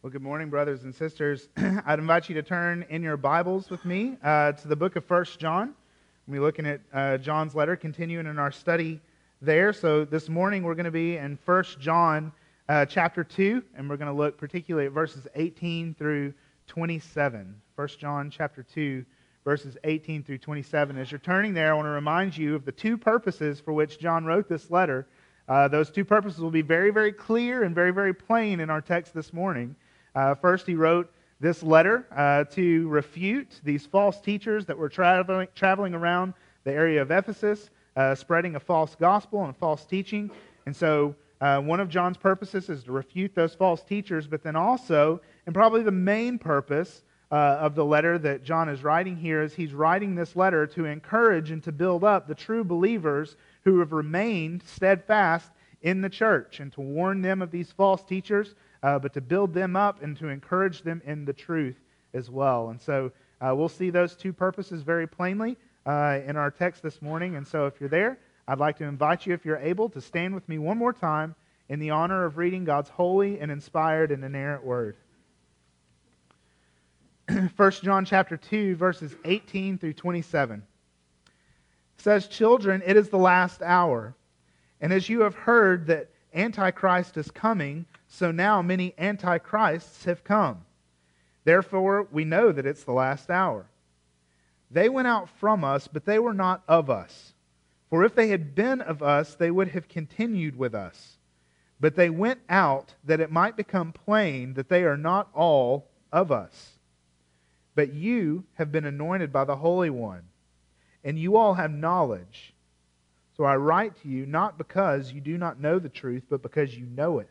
Well, good morning, brothers and sisters. I'd invite you to turn in your Bibles with me uh, to the book of First John. We're looking at uh, John's letter, continuing in our study there. So this morning we're going to be in First John uh, chapter 2, and we're going to look particularly at verses 18 through 27. First John chapter 2, verses 18 through 27. As you're turning there, I want to remind you of the two purposes for which John wrote this letter. Uh, those two purposes will be very, very clear and very, very plain in our text this morning. Uh, first, he wrote this letter uh, to refute these false teachers that were traveling, traveling around the area of Ephesus, uh, spreading a false gospel and false teaching. And so, uh, one of John's purposes is to refute those false teachers, but then also, and probably the main purpose uh, of the letter that John is writing here, is he's writing this letter to encourage and to build up the true believers who have remained steadfast in the church and to warn them of these false teachers uh, but to build them up and to encourage them in the truth as well. And so uh, we'll see those two purposes very plainly uh, in our text this morning. And so if you're there, I'd like to invite you, if you're able, to stand with me one more time in the honor of reading God's holy and inspired and inerrant word. 1 John chapter 2 verses 18 through 27 says children it is the last hour and as you have heard that antichrist is coming so now many antichrists have come. Therefore, we know that it's the last hour. They went out from us, but they were not of us. For if they had been of us, they would have continued with us. But they went out that it might become plain that they are not all of us. But you have been anointed by the Holy One, and you all have knowledge. So I write to you not because you do not know the truth, but because you know it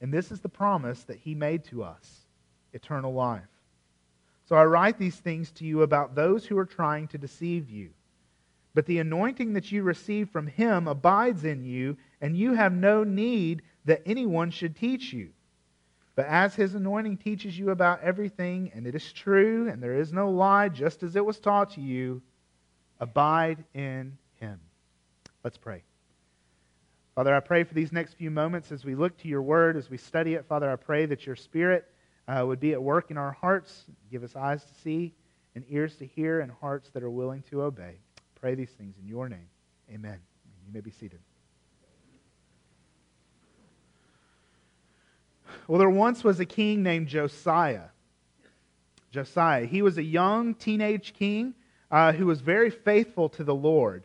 And this is the promise that he made to us eternal life. So I write these things to you about those who are trying to deceive you. But the anointing that you receive from him abides in you, and you have no need that anyone should teach you. But as his anointing teaches you about everything, and it is true, and there is no lie, just as it was taught to you, abide in him. Let's pray. Father, I pray for these next few moments as we look to your word, as we study it. Father, I pray that your spirit uh, would be at work in our hearts. Give us eyes to see and ears to hear and hearts that are willing to obey. Pray these things in your name. Amen. You may be seated. Well, there once was a king named Josiah. Josiah. He was a young teenage king uh, who was very faithful to the Lord.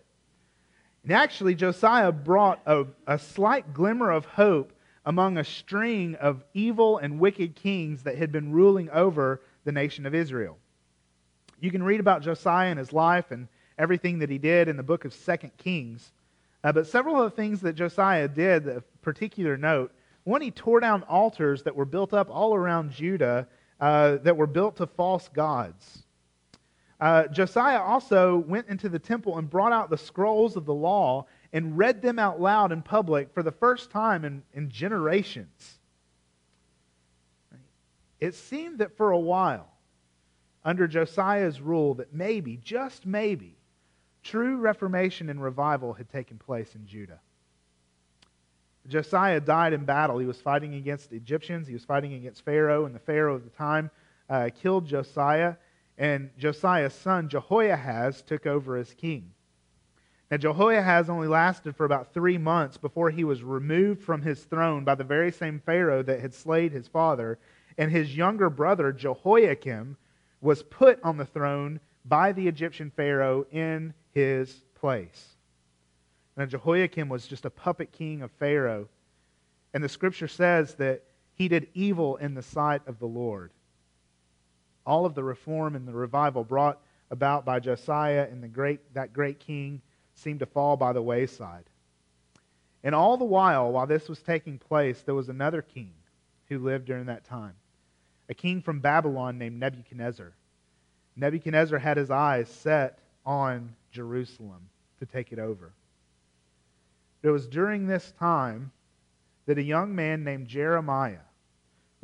And actually, Josiah brought a, a slight glimmer of hope among a string of evil and wicked kings that had been ruling over the nation of Israel. You can read about Josiah and his life and everything that he did in the book of Second Kings. Uh, but several of the things that Josiah did of particular note one, he tore down altars that were built up all around Judah uh, that were built to false gods. Uh, Josiah also went into the temple and brought out the scrolls of the law and read them out loud in public for the first time in, in generations. It seemed that for a while, under Josiah's rule, that maybe, just maybe, true reformation and revival had taken place in Judah. Josiah died in battle. He was fighting against the Egyptians, he was fighting against Pharaoh, and the Pharaoh of the time uh, killed Josiah and Josiah's son Jehoahaz took over as king. Now, Jehoahaz only lasted for about three months before he was removed from his throne by the very same Pharaoh that had slayed his father, and his younger brother Jehoiakim was put on the throne by the Egyptian Pharaoh in his place. Now, Jehoiakim was just a puppet king of Pharaoh, and the scripture says that he did evil in the sight of the Lord all of the reform and the revival brought about by Josiah and the great, that great king seemed to fall by the wayside. And all the while, while this was taking place, there was another king who lived during that time. a king from Babylon named Nebuchadnezzar. Nebuchadnezzar had his eyes set on Jerusalem to take it over. It was during this time that a young man named Jeremiah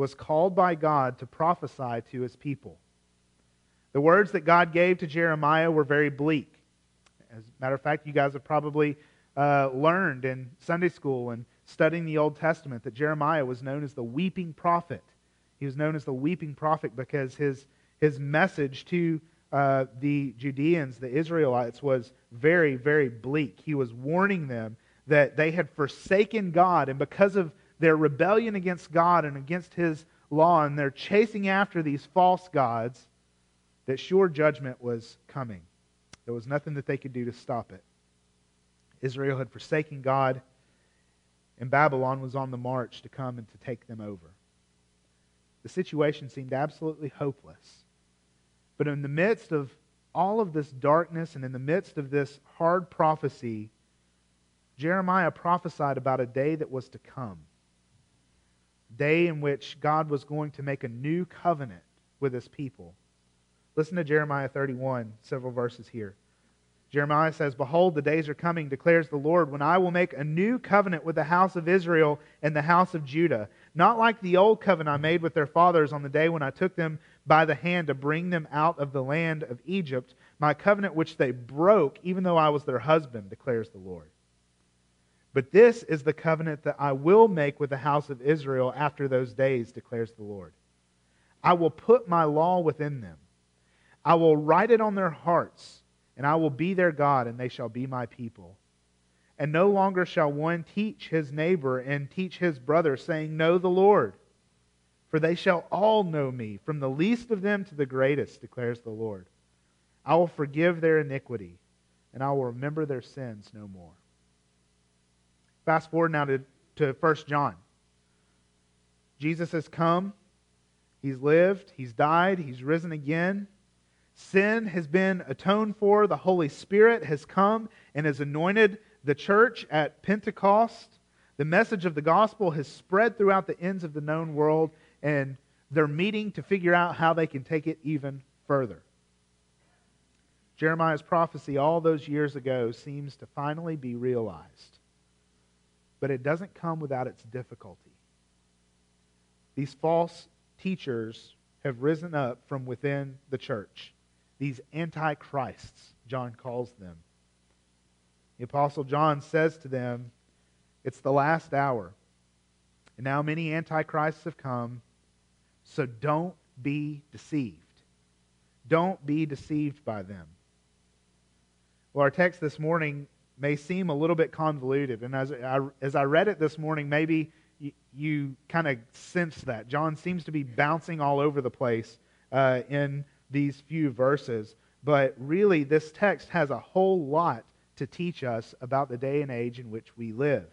was called by God to prophesy to his people. The words that God gave to Jeremiah were very bleak. As a matter of fact, you guys have probably uh, learned in Sunday school and studying the Old Testament that Jeremiah was known as the weeping prophet. He was known as the weeping prophet because his, his message to uh, the Judeans, the Israelites, was very, very bleak. He was warning them that they had forsaken God, and because of their rebellion against God and against His law, and they're chasing after these false gods, that sure judgment was coming. There was nothing that they could do to stop it. Israel had forsaken God, and Babylon was on the march to come and to take them over. The situation seemed absolutely hopeless. But in the midst of all of this darkness and in the midst of this hard prophecy, Jeremiah prophesied about a day that was to come. Day in which God was going to make a new covenant with his people. Listen to Jeremiah 31, several verses here. Jeremiah says, Behold, the days are coming, declares the Lord, when I will make a new covenant with the house of Israel and the house of Judah. Not like the old covenant I made with their fathers on the day when I took them by the hand to bring them out of the land of Egypt, my covenant which they broke, even though I was their husband, declares the Lord. But this is the covenant that I will make with the house of Israel after those days, declares the Lord. I will put my law within them, I will write it on their hearts and I will be their God, and they shall be my people. And no longer shall one teach his neighbor and teach his brother, saying, Know the Lord. For they shall all know me, from the least of them to the greatest, declares the Lord. I will forgive their iniquity, and I will remember their sins no more. Fast forward now to, to 1 John. Jesus has come, he's lived, he's died, he's risen again. Sin has been atoned for. The Holy Spirit has come and has anointed the church at Pentecost. The message of the gospel has spread throughout the ends of the known world, and they're meeting to figure out how they can take it even further. Jeremiah's prophecy all those years ago seems to finally be realized. But it doesn't come without its difficulty. These false teachers have risen up from within the church these antichrists, John calls them. The Apostle John says to them, It's the last hour. And now many antichrists have come, so don't be deceived. Don't be deceived by them. Well, our text this morning may seem a little bit convoluted, and as I, as I read it this morning, maybe you, kind of sense that. John seems to be bouncing all over the place uh, in these few verses. But really, this text has a whole lot to teach us about the day and age in which we live.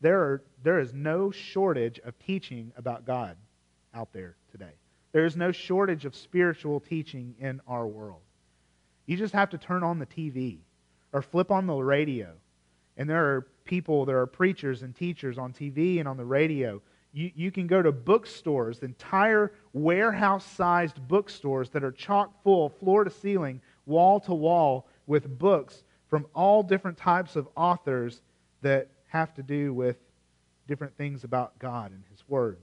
There, are, there is no shortage of teaching about God out there today. There is no shortage of spiritual teaching in our world. You just have to turn on the TV or flip on the radio. And there are people, there are preachers and teachers on TV and on the radio you, you can go to bookstores, entire warehouse sized bookstores that are chock full, floor to ceiling, wall to wall, with books from all different types of authors that have to do with different things about God and His Word.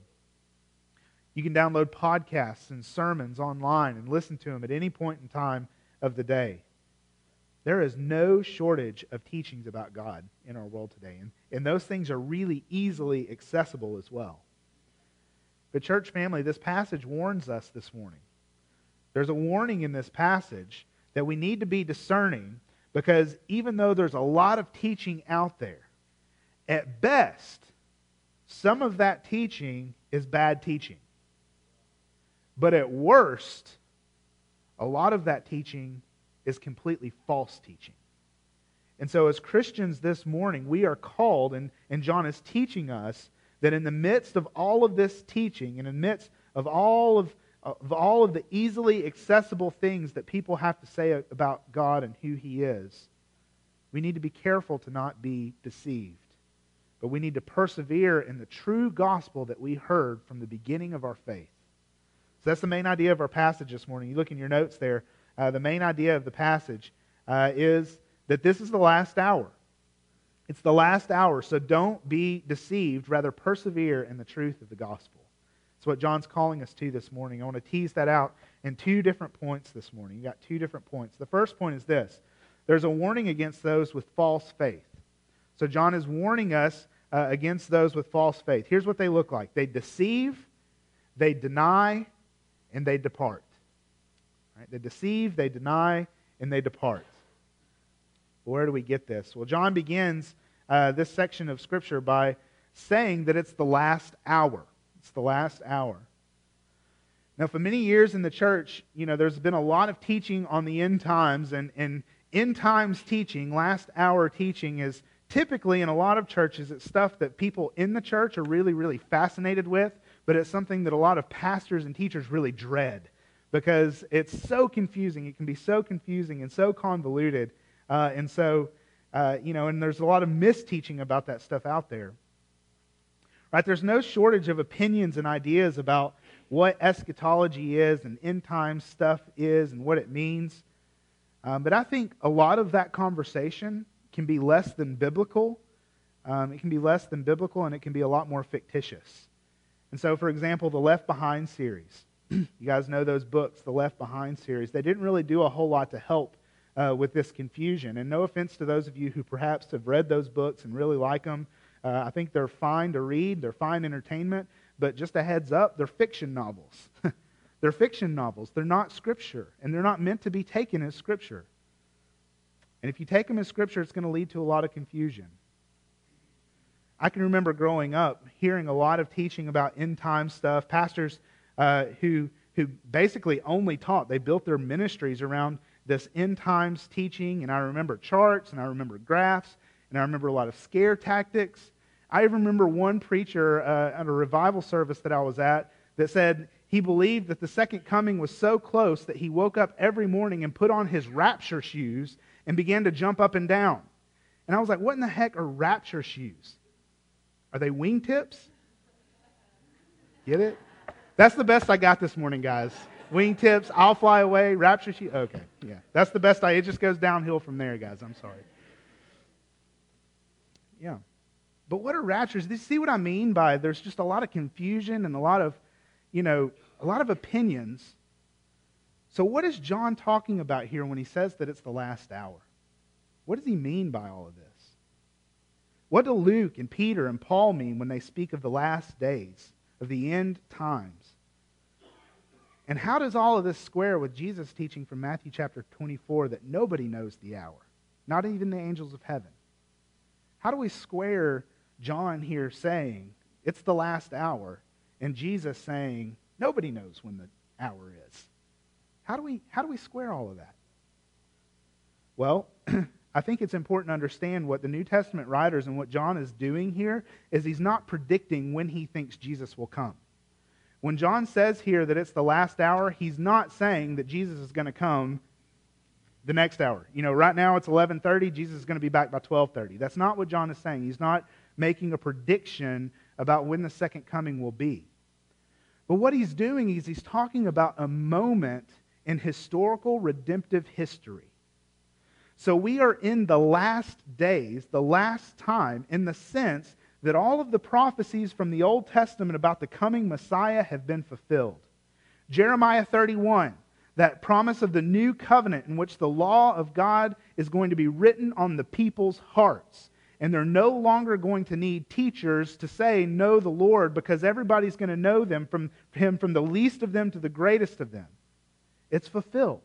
You can download podcasts and sermons online and listen to them at any point in time of the day. There is no shortage of teachings about God in our world today, and, and those things are really easily accessible as well. But, church family, this passage warns us this morning. There's a warning in this passage that we need to be discerning because even though there's a lot of teaching out there, at best, some of that teaching is bad teaching. But at worst, a lot of that teaching is completely false teaching. And so, as Christians this morning, we are called, and, and John is teaching us that in the midst of all of this teaching, and in the midst of all of, of all of the easily accessible things that people have to say about God and who He is, we need to be careful to not be deceived. but we need to persevere in the true gospel that we heard from the beginning of our faith. So that's the main idea of our passage this morning. You look in your notes there. Uh, the main idea of the passage uh, is that this is the last hour. It's the last hour, so don't be deceived. Rather, persevere in the truth of the gospel. That's what John's calling us to this morning. I want to tease that out in two different points this morning. You got two different points. The first point is this there's a warning against those with false faith. So, John is warning us uh, against those with false faith. Here's what they look like they deceive, they deny, and they depart. Right? They deceive, they deny, and they depart. Where do we get this? Well, John begins uh, this section of Scripture by saying that it's the last hour. It's the last hour. Now, for many years in the church, you know, there's been a lot of teaching on the end times, and, and end times teaching, last hour teaching, is typically in a lot of churches, it's stuff that people in the church are really, really fascinated with, but it's something that a lot of pastors and teachers really dread because it's so confusing. It can be so confusing and so convoluted. Uh, and so, uh, you know, and there's a lot of misteaching about that stuff out there. Right? There's no shortage of opinions and ideas about what eschatology is and end time stuff is and what it means. Um, but I think a lot of that conversation can be less than biblical. Um, it can be less than biblical and it can be a lot more fictitious. And so, for example, the Left Behind series. You guys know those books, the Left Behind series. They didn't really do a whole lot to help uh, with this confusion. And no offense to those of you who perhaps have read those books and really like them. Uh, I think they're fine to read, they're fine entertainment, but just a heads up, they're fiction novels. they're fiction novels. They're not scripture, and they're not meant to be taken as scripture. And if you take them as scripture, it's going to lead to a lot of confusion. I can remember growing up hearing a lot of teaching about end time stuff, pastors uh, who, who basically only taught, they built their ministries around this end times teaching. And I remember charts, and I remember graphs, and I remember a lot of scare tactics. I even remember one preacher uh, at a revival service that I was at that said he believed that the second coming was so close that he woke up every morning and put on his rapture shoes and began to jump up and down. And I was like, what in the heck are rapture shoes? Are they wingtips? Get it? That's the best I got this morning, guys. Wingtips, I'll fly away, rapture shoes. Okay, yeah. That's the best I, it just goes downhill from there, guys. I'm sorry. Yeah. But what are raptures? Do you see what I mean by there's just a lot of confusion and a lot of, you know, a lot of opinions so, what is John talking about here when he says that it's the last hour? What does he mean by all of this? What do Luke and Peter and Paul mean when they speak of the last days, of the end times? And how does all of this square with Jesus' teaching from Matthew chapter 24 that nobody knows the hour, not even the angels of heaven? How do we square John here saying it's the last hour and Jesus saying nobody knows when the hour is? How do we, how do we square all of that? Well, I think it's important to understand what the New Testament writers and what John is doing here is he's not predicting when he thinks Jesus will come. When John says here that it's the last hour, he's not saying that Jesus is going to come the next hour. You know, right now it's 11:30, Jesus is going to be back by 12:30. That's not what John is saying. He's not making a prediction about when the second coming will be. But what he's doing is he's talking about a moment in historical redemptive history. So we are in the last days, the last time, in the sense that all of the prophecies from the Old Testament about the coming Messiah have been fulfilled. Jeremiah 31, that promise of the new covenant in which the law of God is going to be written on the people's hearts. And they're no longer going to need teachers to say, Know the Lord, because everybody's going to know them from him from the least of them to the greatest of them. It's fulfilled.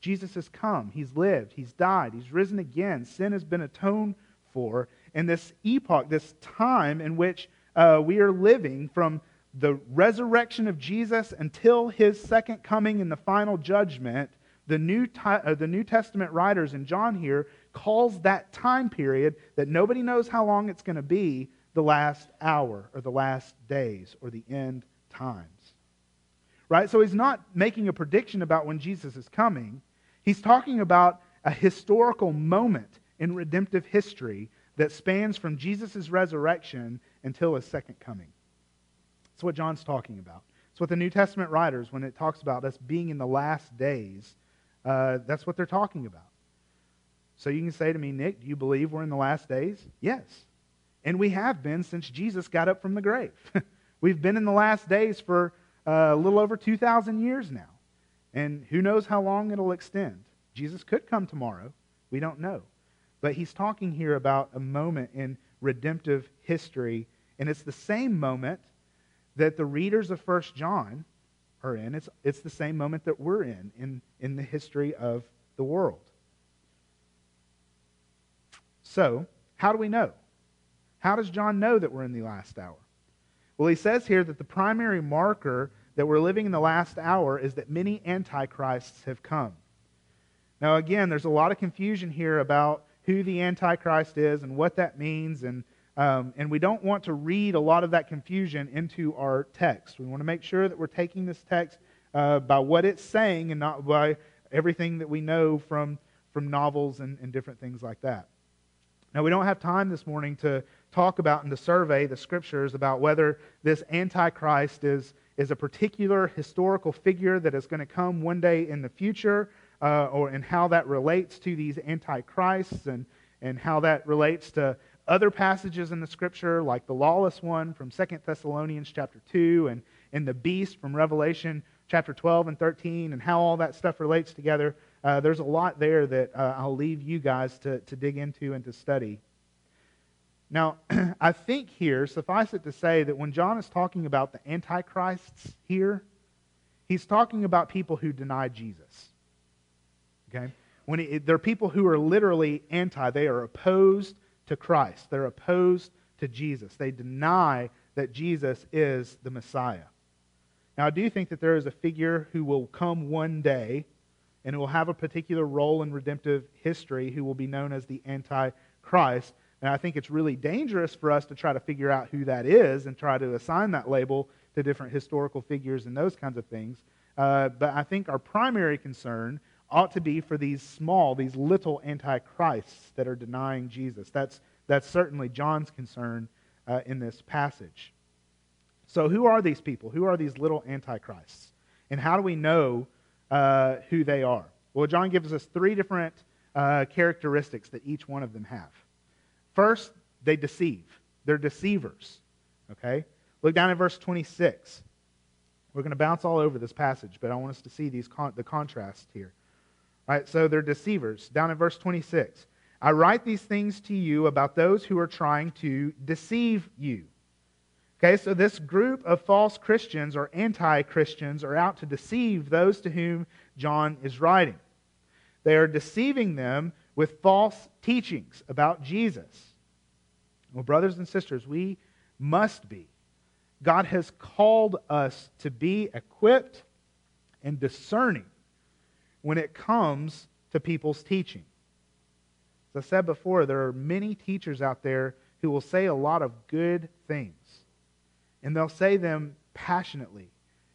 Jesus has come. He's lived. He's died. He's risen again. Sin has been atoned for. And this epoch, this time in which uh, we are living from the resurrection of Jesus until his second coming in the final judgment, the New, uh, the New Testament writers and John here calls that time period that nobody knows how long it's going to be the last hour or the last days or the end times. Right? So he's not making a prediction about when Jesus is coming. He's talking about a historical moment in redemptive history that spans from Jesus' resurrection until his second coming. That's what John's talking about. It's what the New Testament writers, when it talks about us being in the last days, uh, that's what they're talking about. So you can say to me, Nick, do you believe we're in the last days? Yes. And we have been since Jesus got up from the grave. We've been in the last days for uh, a little over 2,000 years now. And who knows how long it'll extend. Jesus could come tomorrow. We don't know. But he's talking here about a moment in redemptive history, and it's the same moment that the readers of First John are in. It's, it's the same moment that we're in, in in the history of the world. So, how do we know? How does John know that we're in the last hour? Well, he says here that the primary marker that we're living in the last hour is that many antichrists have come. Now, again, there's a lot of confusion here about who the Antichrist is and what that means, and, um, and we don't want to read a lot of that confusion into our text. We want to make sure that we're taking this text uh, by what it's saying and not by everything that we know from, from novels and, and different things like that. Now, we don't have time this morning to talk about and to survey the scriptures about whether this Antichrist is, is a particular historical figure that is going to come one day in the future, uh, or and how that relates to these Antichrists and, and how that relates to other passages in the scripture, like the lawless one from 2 Thessalonians chapter 2 and, and the beast from Revelation chapter 12 and 13, and how all that stuff relates together. Uh, there's a lot there that uh, I'll leave you guys to, to dig into and to study. Now, I think here, suffice it to say, that when John is talking about the antichrists here, he's talking about people who deny Jesus. Okay? When he, they're people who are literally anti, they are opposed to Christ, they're opposed to Jesus. They deny that Jesus is the Messiah. Now, I do think that there is a figure who will come one day and who will have a particular role in redemptive history who will be known as the Antichrist. And I think it's really dangerous for us to try to figure out who that is and try to assign that label to different historical figures and those kinds of things. Uh, but I think our primary concern ought to be for these small, these little antichrists that are denying Jesus. That's, that's certainly John's concern uh, in this passage. So, who are these people? Who are these little antichrists? And how do we know uh, who they are? Well, John gives us three different uh, characteristics that each one of them have. First, they deceive. They're deceivers. Okay? Look down at verse 26. We're going to bounce all over this passage, but I want us to see these con- the contrast here. Right, so they're deceivers. Down in verse 26. I write these things to you about those who are trying to deceive you. Okay, so this group of false Christians or anti Christians are out to deceive those to whom John is writing. They are deceiving them with false teachings about Jesus. Well, brothers and sisters, we must be. God has called us to be equipped and discerning when it comes to people's teaching. As I said before, there are many teachers out there who will say a lot of good things and they'll say them passionately,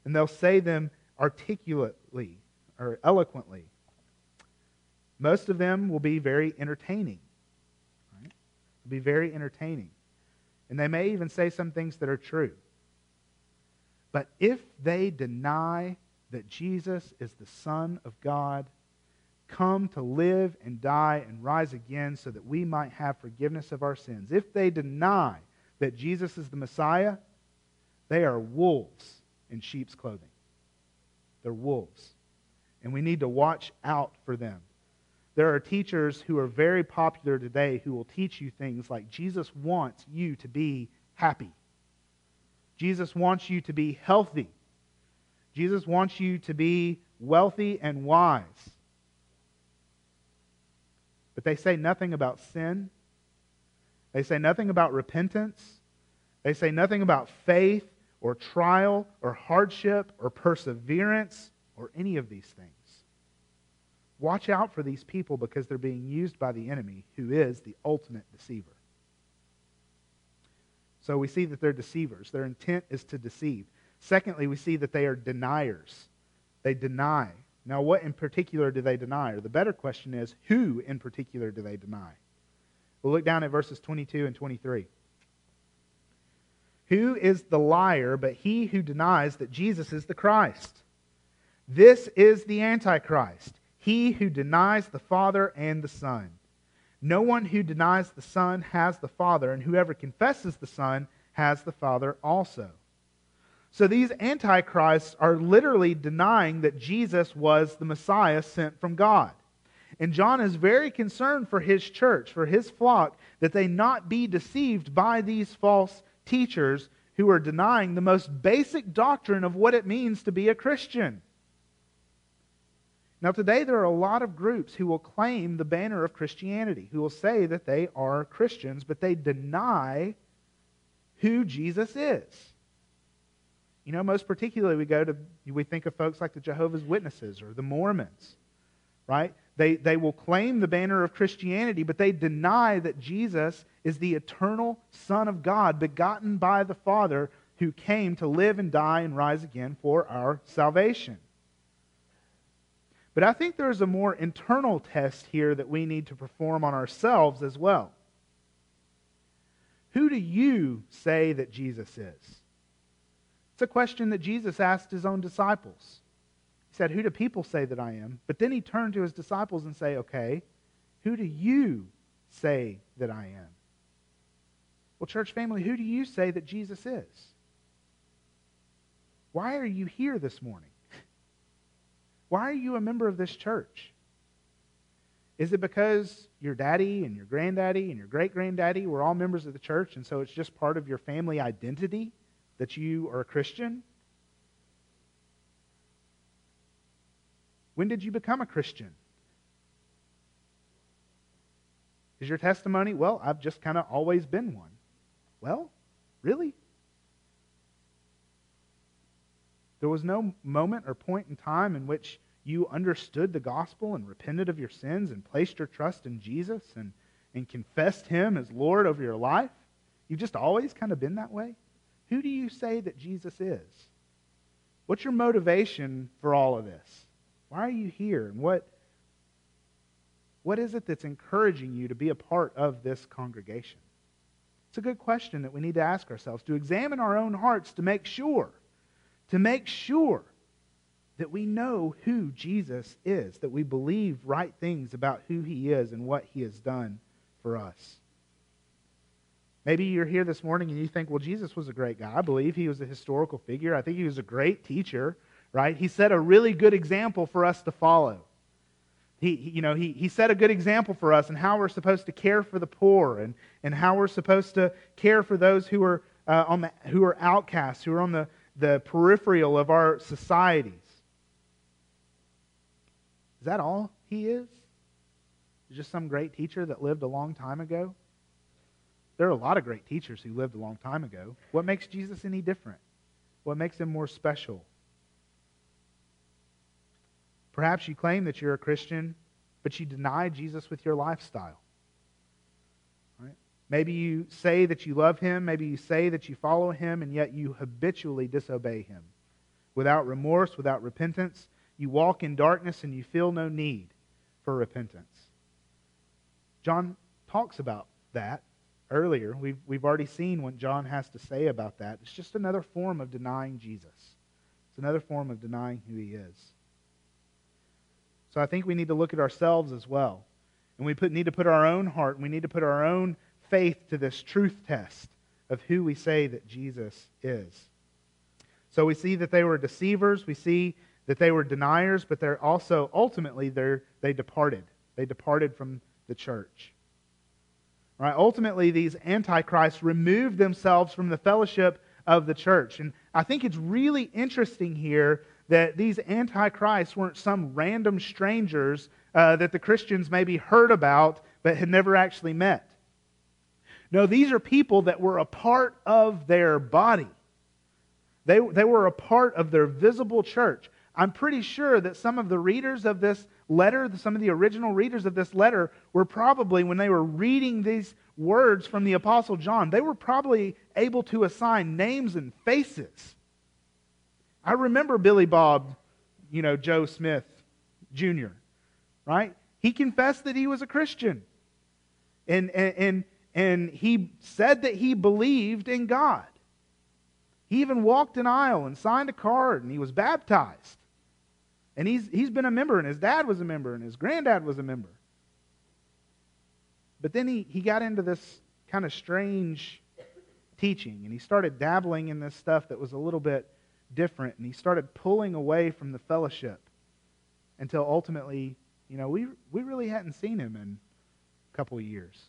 and they'll say them articulately or eloquently. Most of them will be very entertaining. Right? Will be very entertaining. And they may even say some things that are true. But if they deny that Jesus is the Son of God, come to live and die and rise again so that we might have forgiveness of our sins, if they deny that Jesus is the Messiah, they are wolves in sheep's clothing. They're wolves. And we need to watch out for them. There are teachers who are very popular today who will teach you things like Jesus wants you to be happy. Jesus wants you to be healthy. Jesus wants you to be wealthy and wise. But they say nothing about sin. They say nothing about repentance. They say nothing about faith or trial or hardship or perseverance or any of these things. Watch out for these people because they're being used by the enemy, who is the ultimate deceiver. So we see that they're deceivers. Their intent is to deceive. Secondly, we see that they are deniers. They deny. Now, what in particular do they deny? Or the better question is, who in particular do they deny? We'll look down at verses 22 and 23. Who is the liar but he who denies that Jesus is the Christ? This is the Antichrist, he who denies the Father and the Son. No one who denies the Son has the Father, and whoever confesses the Son has the Father also. So these antichrists are literally denying that Jesus was the Messiah sent from God. And John is very concerned for his church, for his flock, that they not be deceived by these false teachers who are denying the most basic doctrine of what it means to be a Christian. Now, today there are a lot of groups who will claim the banner of Christianity, who will say that they are Christians, but they deny who Jesus is. You know, most particularly, we go to, we think of folks like the Jehovah's Witnesses or the Mormons, right? They, they will claim the banner of Christianity, but they deny that Jesus is the eternal Son of God, begotten by the Father, who came to live and die and rise again for our salvation. But I think there's a more internal test here that we need to perform on ourselves as well. Who do you say that Jesus is? It's a question that Jesus asked his own disciples. He said, Who do people say that I am? But then he turned to his disciples and say, Okay, who do you say that I am? Well, church family, who do you say that Jesus is? Why are you here this morning? Why are you a member of this church? Is it because your daddy and your granddaddy and your great granddaddy were all members of the church, and so it's just part of your family identity that you are a Christian? When did you become a Christian? Is your testimony, well, I've just kind of always been one? Well, really? There was no moment or point in time in which you understood the gospel and repented of your sins and placed your trust in Jesus and, and confessed Him as Lord over your life. You've just always kind of been that way. Who do you say that Jesus is? What's your motivation for all of this? Why are you here? And what, what is it that's encouraging you to be a part of this congregation? It's a good question that we need to ask ourselves, to examine our own hearts to make sure to make sure that we know who Jesus is, that we believe right things about who he is and what he has done for us. Maybe you're here this morning and you think, well, Jesus was a great guy. I believe he was a historical figure. I think he was a great teacher, right? He set a really good example for us to follow. He, you know, he, he set a good example for us and how we're supposed to care for the poor and, and how we're supposed to care for those who are, uh, on the, who are outcasts, who are on the, the peripheral of our societies. Is that all he is? Just some great teacher that lived a long time ago? There are a lot of great teachers who lived a long time ago. What makes Jesus any different? What makes him more special? Perhaps you claim that you're a Christian, but you deny Jesus with your lifestyle. Right? Maybe you say that you love him. Maybe you say that you follow him, and yet you habitually disobey him. Without remorse, without repentance, you walk in darkness and you feel no need for repentance. John talks about that earlier. We've, we've already seen what John has to say about that. It's just another form of denying Jesus, it's another form of denying who he is. So I think we need to look at ourselves as well. And we put, need to put our own heart, and we need to put our own faith to this truth test of who we say that Jesus is. So we see that they were deceivers, we see that they were deniers, but they're also ultimately they're, they departed. They departed from the church. Right? Ultimately, these antichrists removed themselves from the fellowship of the church. And I think it's really interesting here that these antichrists weren't some random strangers uh, that the Christians maybe heard about but had never actually met. No, these are people that were a part of their body. They, they were a part of their visible church. I'm pretty sure that some of the readers of this letter, some of the original readers of this letter, were probably, when they were reading these words from the Apostle John, they were probably able to assign names and faces. I remember Billy Bob, you know, Joe Smith Jr., right? He confessed that he was a Christian. And, and, and, and he said that he believed in God. He even walked an aisle and signed a card, and he was baptized. And he's, he's been a member, and his dad was a member, and his granddad was a member. But then he, he got into this kind of strange teaching, and he started dabbling in this stuff that was a little bit different, and he started pulling away from the fellowship until ultimately, you know, we, we really hadn't seen him in a couple of years.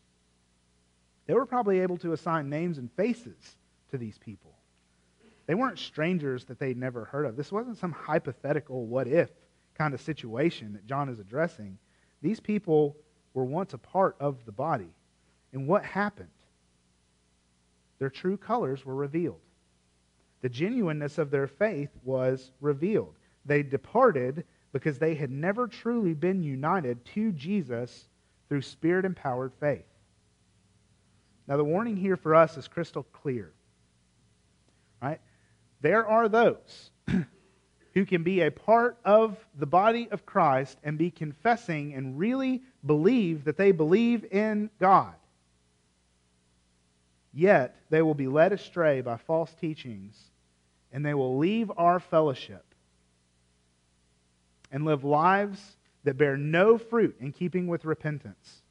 They were probably able to assign names and faces to these people. They weren't strangers that they'd never heard of. This wasn't some hypothetical what if kind of situation that John is addressing. These people were once a part of the body. And what happened? Their true colors were revealed. The genuineness of their faith was revealed. They departed because they had never truly been united to Jesus through spirit empowered faith. Now, the warning here for us is crystal clear. There are those who can be a part of the body of Christ and be confessing and really believe that they believe in God. Yet they will be led astray by false teachings and they will leave our fellowship and live lives that bear no fruit in keeping with repentance.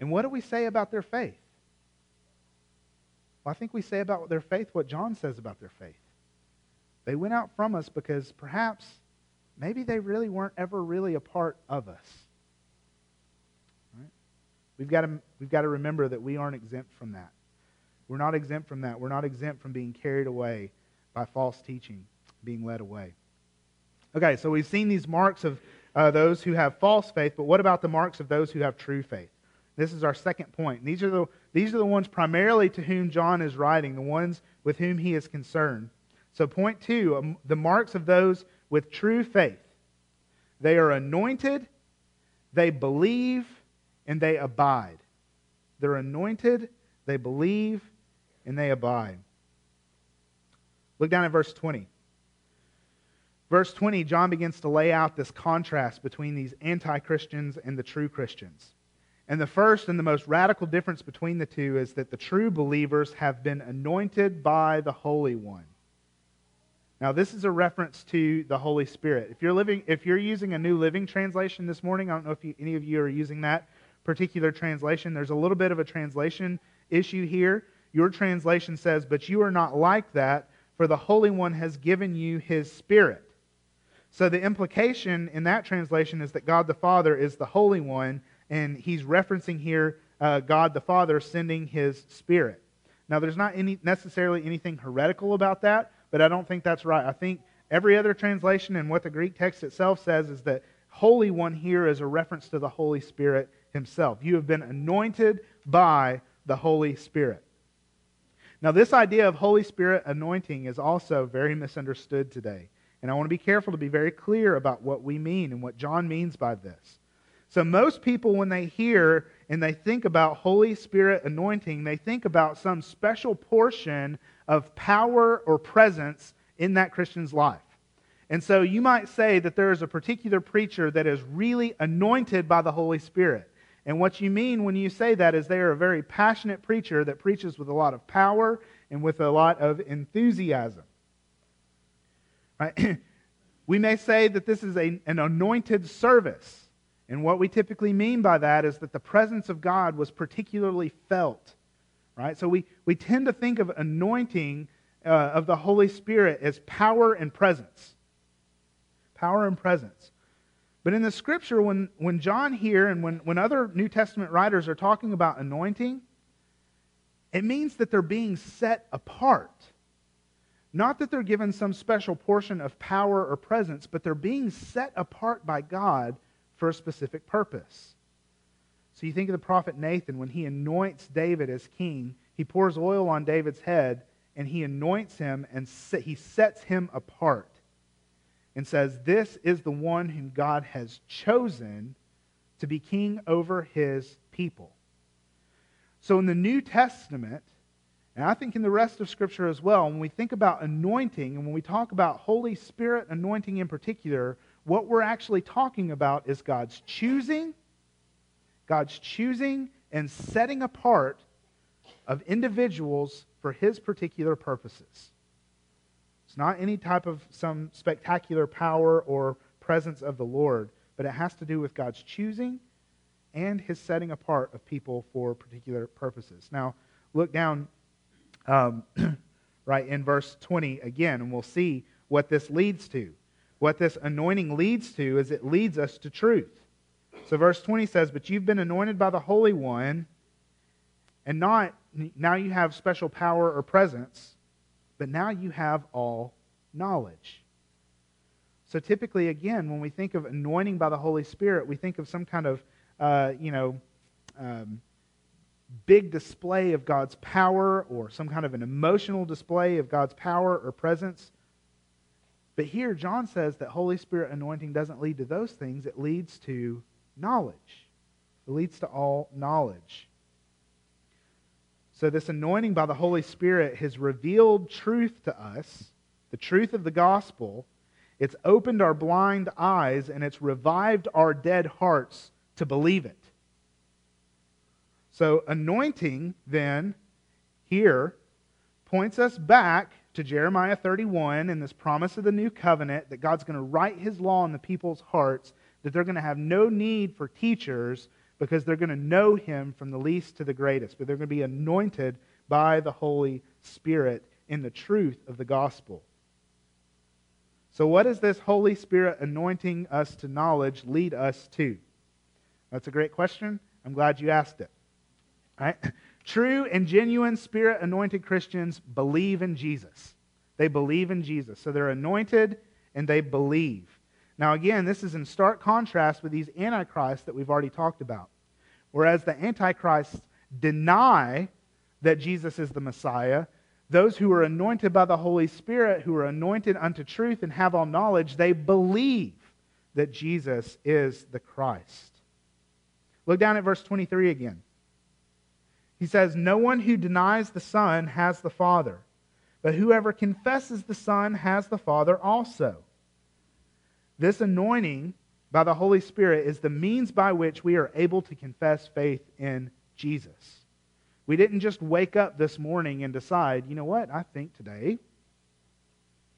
And what do we say about their faith? Well, I think we say about their faith what John says about their faith. They went out from us because perhaps maybe they really weren't ever really a part of us. Right? We've, got to, we've got to remember that we aren't exempt from that. We're not exempt from that. We're not exempt from being carried away by false teaching, being led away. Okay, so we've seen these marks of uh, those who have false faith, but what about the marks of those who have true faith? This is our second point. These are the, these are the ones primarily to whom John is writing, the ones with whom he is concerned. So, point two um, the marks of those with true faith. They are anointed, they believe, and they abide. They're anointed, they believe, and they abide. Look down at verse 20. Verse 20, John begins to lay out this contrast between these anti Christians and the true Christians. And the first and the most radical difference between the two is that the true believers have been anointed by the Holy One. Now, this is a reference to the Holy Spirit. If you're, living, if you're using a New Living Translation this morning, I don't know if you, any of you are using that particular translation. There's a little bit of a translation issue here. Your translation says, But you are not like that, for the Holy One has given you his Spirit. So the implication in that translation is that God the Father is the Holy One, and he's referencing here uh, God the Father sending his Spirit. Now, there's not any, necessarily anything heretical about that but I don't think that's right. I think every other translation and what the Greek text itself says is that Holy One here is a reference to the Holy Spirit himself. You have been anointed by the Holy Spirit. Now, this idea of Holy Spirit anointing is also very misunderstood today. And I want to be careful to be very clear about what we mean and what John means by this. So, most people, when they hear and they think about Holy Spirit anointing, they think about some special portion of power or presence in that Christian's life. And so you might say that there is a particular preacher that is really anointed by the Holy Spirit. And what you mean when you say that is they are a very passionate preacher that preaches with a lot of power and with a lot of enthusiasm. Right? we may say that this is a, an anointed service. And what we typically mean by that is that the presence of God was particularly felt right? So we, we tend to think of anointing uh, of the Holy Spirit as power and presence. Power and presence. But in the scripture, when, when John here and when, when other New Testament writers are talking about anointing, it means that they're being set apart. Not that they're given some special portion of power or presence, but they're being set apart by God for a specific purpose. So you think of the prophet Nathan when he anoints David as king, he pours oil on David's head and he anoints him and he sets him apart and says, This is the one whom God has chosen to be king over his people. So in the New Testament, and I think in the rest of Scripture as well, when we think about anointing and when we talk about Holy Spirit anointing in particular, what we're actually talking about is God's choosing God's choosing and setting apart of individuals for his particular purposes. It's not any type of some spectacular power or presence of the Lord, but it has to do with God's choosing and his setting apart of people for particular purposes. Now, look down um, right in verse 20 again, and we'll see what this leads to. What this anointing leads to is it leads us to truth. So, verse 20 says, But you've been anointed by the Holy One, and not now you have special power or presence, but now you have all knowledge. So, typically, again, when we think of anointing by the Holy Spirit, we think of some kind of, uh, you know, um, big display of God's power or some kind of an emotional display of God's power or presence. But here, John says that Holy Spirit anointing doesn't lead to those things, it leads to knowledge. It leads to all knowledge. So, this anointing by the Holy Spirit has revealed truth to us, the truth of the gospel. It's opened our blind eyes and it's revived our dead hearts to believe it. So, anointing then here points us back to Jeremiah 31 and this promise of the new covenant that God's going to write his law in the people's hearts, that they're going to have no need for teachers because they're going to know him from the least to the greatest, but they're going to be anointed by the Holy Spirit in the truth of the gospel. So, what does this Holy Spirit anointing us to knowledge lead us to? That's a great question. I'm glad you asked it. Right? True and genuine spirit anointed Christians believe in Jesus. They believe in Jesus. So they're anointed and they believe. Now, again, this is in stark contrast with these antichrists that we've already talked about. Whereas the antichrists deny that Jesus is the Messiah, those who are anointed by the Holy Spirit, who are anointed unto truth and have all knowledge, they believe that Jesus is the Christ. Look down at verse 23 again. He says, No one who denies the Son has the Father, but whoever confesses the Son has the Father also. This anointing by the Holy Spirit is the means by which we are able to confess faith in Jesus. We didn't just wake up this morning and decide, you know what, I think today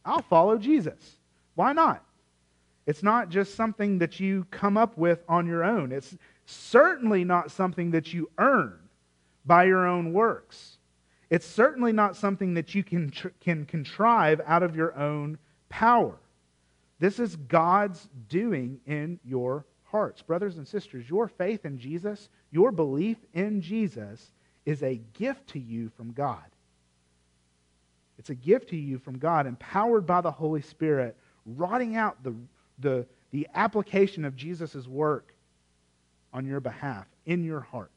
I'll follow Jesus. Why not? It's not just something that you come up with on your own. It's certainly not something that you earn by your own works. It's certainly not something that you can, tr- can contrive out of your own power. This is God's doing in your hearts. Brothers and sisters, your faith in Jesus, your belief in Jesus, is a gift to you from God. It's a gift to you from God, empowered by the Holy Spirit, rotting out the, the, the application of Jesus' work on your behalf in your heart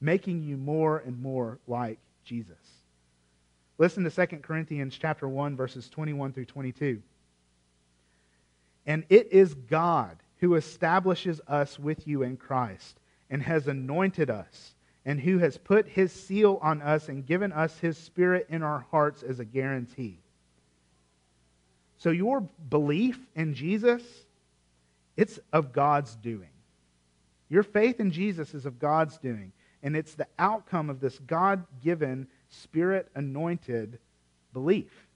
making you more and more like Jesus. Listen to 2 Corinthians chapter 1 verses 21 through 22. And it is God who establishes us with you in Christ and has anointed us and who has put his seal on us and given us his spirit in our hearts as a guarantee. So your belief in Jesus it's of God's doing. Your faith in Jesus is of God's doing. And it's the outcome of this God given, spirit anointed belief.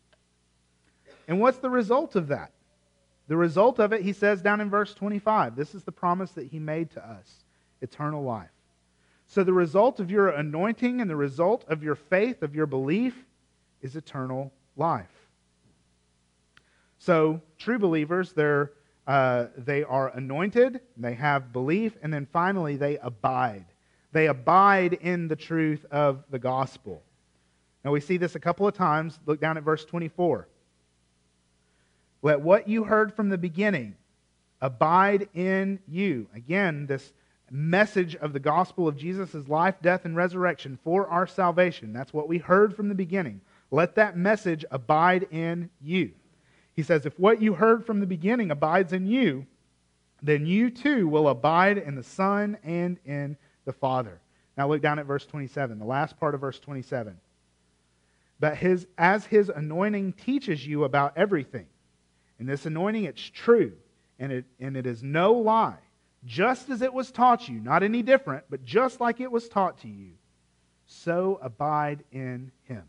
And what's the result of that? The result of it, he says down in verse 25, this is the promise that he made to us eternal life. So the result of your anointing and the result of your faith, of your belief, is eternal life. So, true believers, they're, uh, they are anointed, they have belief, and then finally they abide. They abide in the truth of the gospel. Now, we see this a couple of times. Look down at verse 24. Let what you heard from the beginning abide in you. Again, this message of the gospel of Jesus' life, death, and resurrection for our salvation. That's what we heard from the beginning. Let that message abide in you. He says, If what you heard from the beginning abides in you, then you too will abide in the Son and in the Father. Now look down at verse 27, the last part of verse 27. But his, as his anointing teaches you about everything, and this anointing, it's true, and it, and it is no lie. just as it was taught you, not any different, but just like it was taught to you, so abide in him.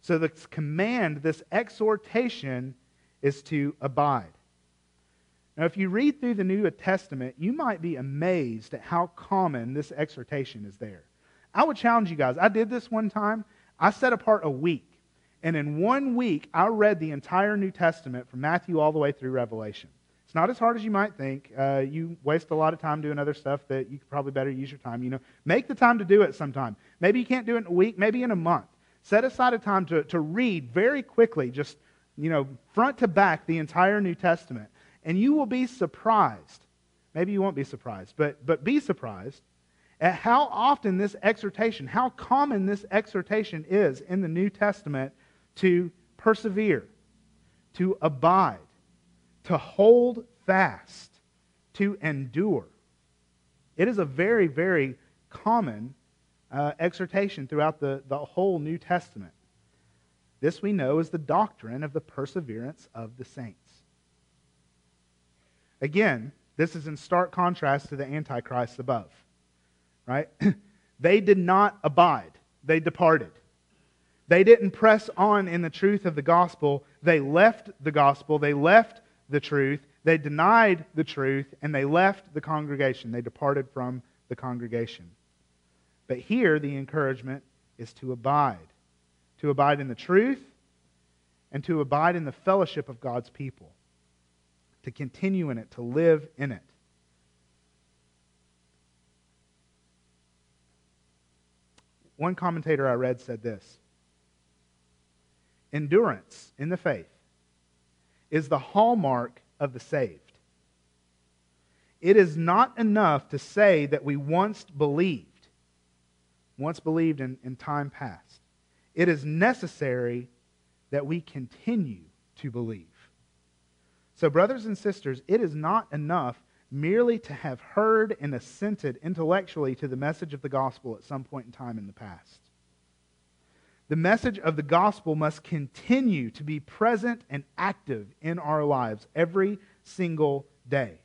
So, this command, this exhortation, is to abide. Now, if you read through the New Testament, you might be amazed at how common this exhortation is there. I would challenge you guys. I did this one time. I set apart a week. And in one week, I read the entire New Testament from Matthew all the way through Revelation. It's not as hard as you might think. Uh, you waste a lot of time doing other stuff that you could probably better use your time. You know, make the time to do it sometime. Maybe you can't do it in a week, maybe in a month. Set aside a time to, to read very quickly, just, you know, front to back the entire New Testament. And you will be surprised. Maybe you won't be surprised, but, but be surprised at how often this exhortation, how common this exhortation is in the New Testament to persevere, to abide, to hold fast, to endure. It is a very, very common uh, exhortation throughout the, the whole New Testament. This we know is the doctrine of the perseverance of the saints. Again, this is in stark contrast to the Antichrist above right? they did not abide, they departed. They didn't press on in the truth of the gospel. They left the gospel, they left the truth, they denied the truth, and they left the congregation. They departed from the congregation. But here, the encouragement is to abide to abide in the truth and to abide in the fellowship of God's people, to continue in it, to live in it. One commentator I read said this Endurance in the faith is the hallmark of the saved. It is not enough to say that we once believed, once believed in, in time past. It is necessary that we continue to believe. So, brothers and sisters, it is not enough merely to have heard and assented intellectually to the message of the gospel at some point in time in the past. The message of the gospel must continue to be present and active in our lives every single day.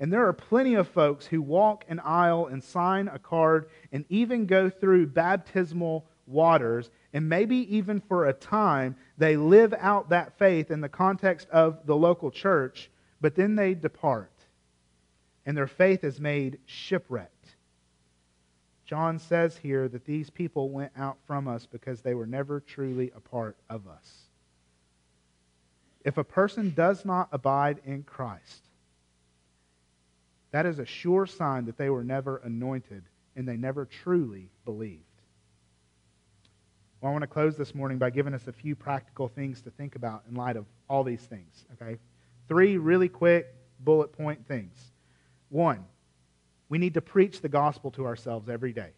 And there are plenty of folks who walk an aisle and sign a card and even go through baptismal waters, and maybe even for a time they live out that faith in the context of the local church, but then they depart and their faith is made shipwrecked. John says here that these people went out from us because they were never truly a part of us. If a person does not abide in Christ, that is a sure sign that they were never anointed and they never truly believed. Well, I want to close this morning by giving us a few practical things to think about in light of all these things. Okay? Three really quick bullet point things. One, we need to preach the gospel to ourselves every day.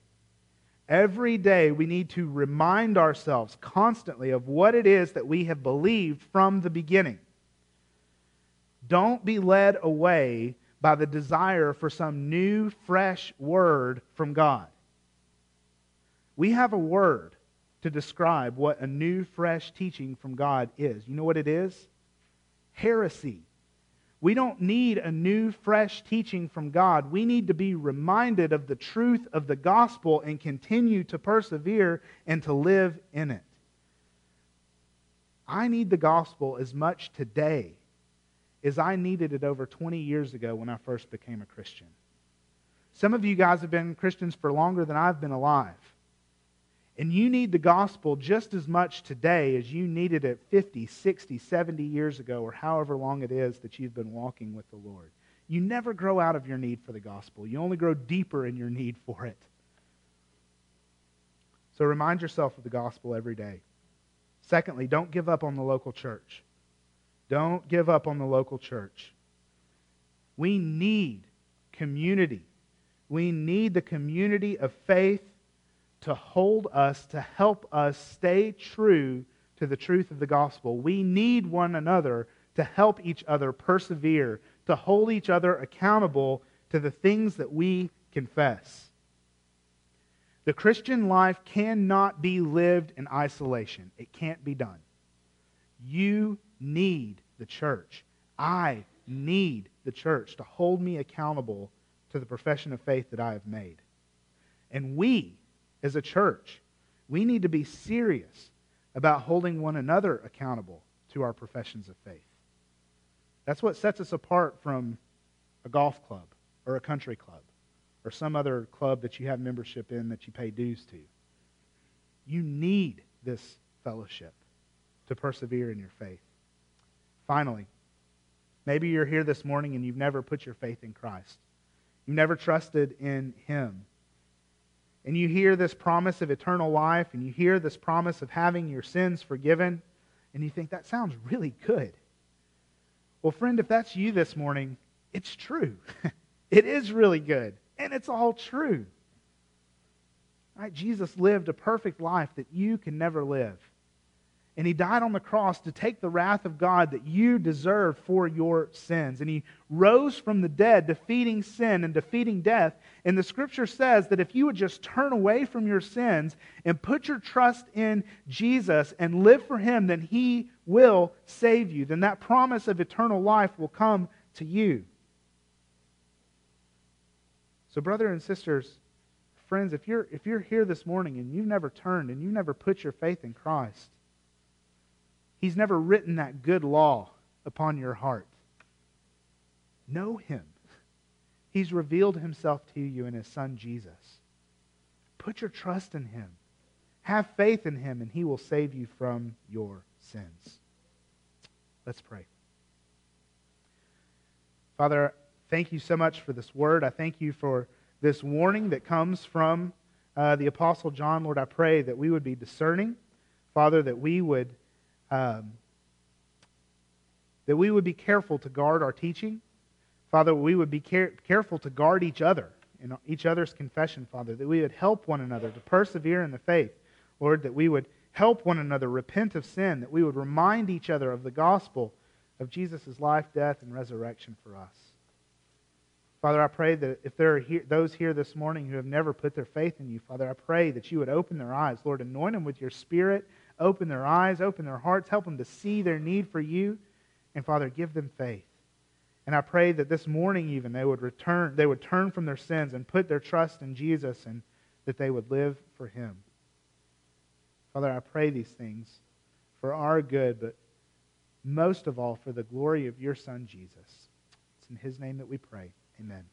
Every day, we need to remind ourselves constantly of what it is that we have believed from the beginning. Don't be led away by the desire for some new, fresh word from God. We have a word to describe what a new, fresh teaching from God is. You know what it is? Heresy. We don't need a new, fresh teaching from God. We need to be reminded of the truth of the gospel and continue to persevere and to live in it. I need the gospel as much today as I needed it over 20 years ago when I first became a Christian. Some of you guys have been Christians for longer than I've been alive. And you need the gospel just as much today as you needed it 50, 60, 70 years ago, or however long it is that you've been walking with the Lord. You never grow out of your need for the gospel, you only grow deeper in your need for it. So remind yourself of the gospel every day. Secondly, don't give up on the local church. Don't give up on the local church. We need community. We need the community of faith to hold us, to help us stay true to the truth of the gospel. We need one another to help each other persevere, to hold each other accountable to the things that we confess. The Christian life cannot be lived in isolation. It can't be done. You need the church. I need the church to hold me accountable to the profession of faith that I have made. And we, as a church, we need to be serious about holding one another accountable to our professions of faith. That's what sets us apart from a golf club or a country club or some other club that you have membership in that you pay dues to. You need this fellowship to persevere in your faith. Finally, maybe you're here this morning and you've never put your faith in Christ. You've never trusted in Him. And you hear this promise of eternal life and you hear this promise of having your sins forgiven, and you think, that sounds really good. Well, friend, if that's you this morning, it's true. it is really good, and it's all true. Right? Jesus lived a perfect life that you can never live. And he died on the cross to take the wrath of God that you deserve for your sins. And he rose from the dead, defeating sin and defeating death. And the scripture says that if you would just turn away from your sins and put your trust in Jesus and live for him, then he will save you. Then that promise of eternal life will come to you. So, brother and sisters, friends, if you're, if you're here this morning and you've never turned and you've never put your faith in Christ, He's never written that good law upon your heart. Know Him. He's revealed Himself to you in His Son Jesus. Put your trust in Him. Have faith in Him, and He will save you from your sins. Let's pray. Father, thank you so much for this word. I thank you for this warning that comes from uh, the Apostle John. Lord, I pray that we would be discerning. Father, that we would. Um, that we would be careful to guard our teaching. Father, we would be care- careful to guard each other in each other's confession, Father, that we would help one another to persevere in the faith. Lord, that we would help one another repent of sin, that we would remind each other of the gospel of Jesus' life, death, and resurrection for us. Father, I pray that if there are those here this morning who have never put their faith in you, Father, I pray that you would open their eyes. Lord, anoint them with your Spirit. Open their eyes, open their hearts, help them to see their need for you. And Father, give them faith. And I pray that this morning even they would return, they would turn from their sins and put their trust in Jesus and that they would live for him. Father, I pray these things for our good, but most of all for the glory of your Son, Jesus. It's in his name that we pray. Amen.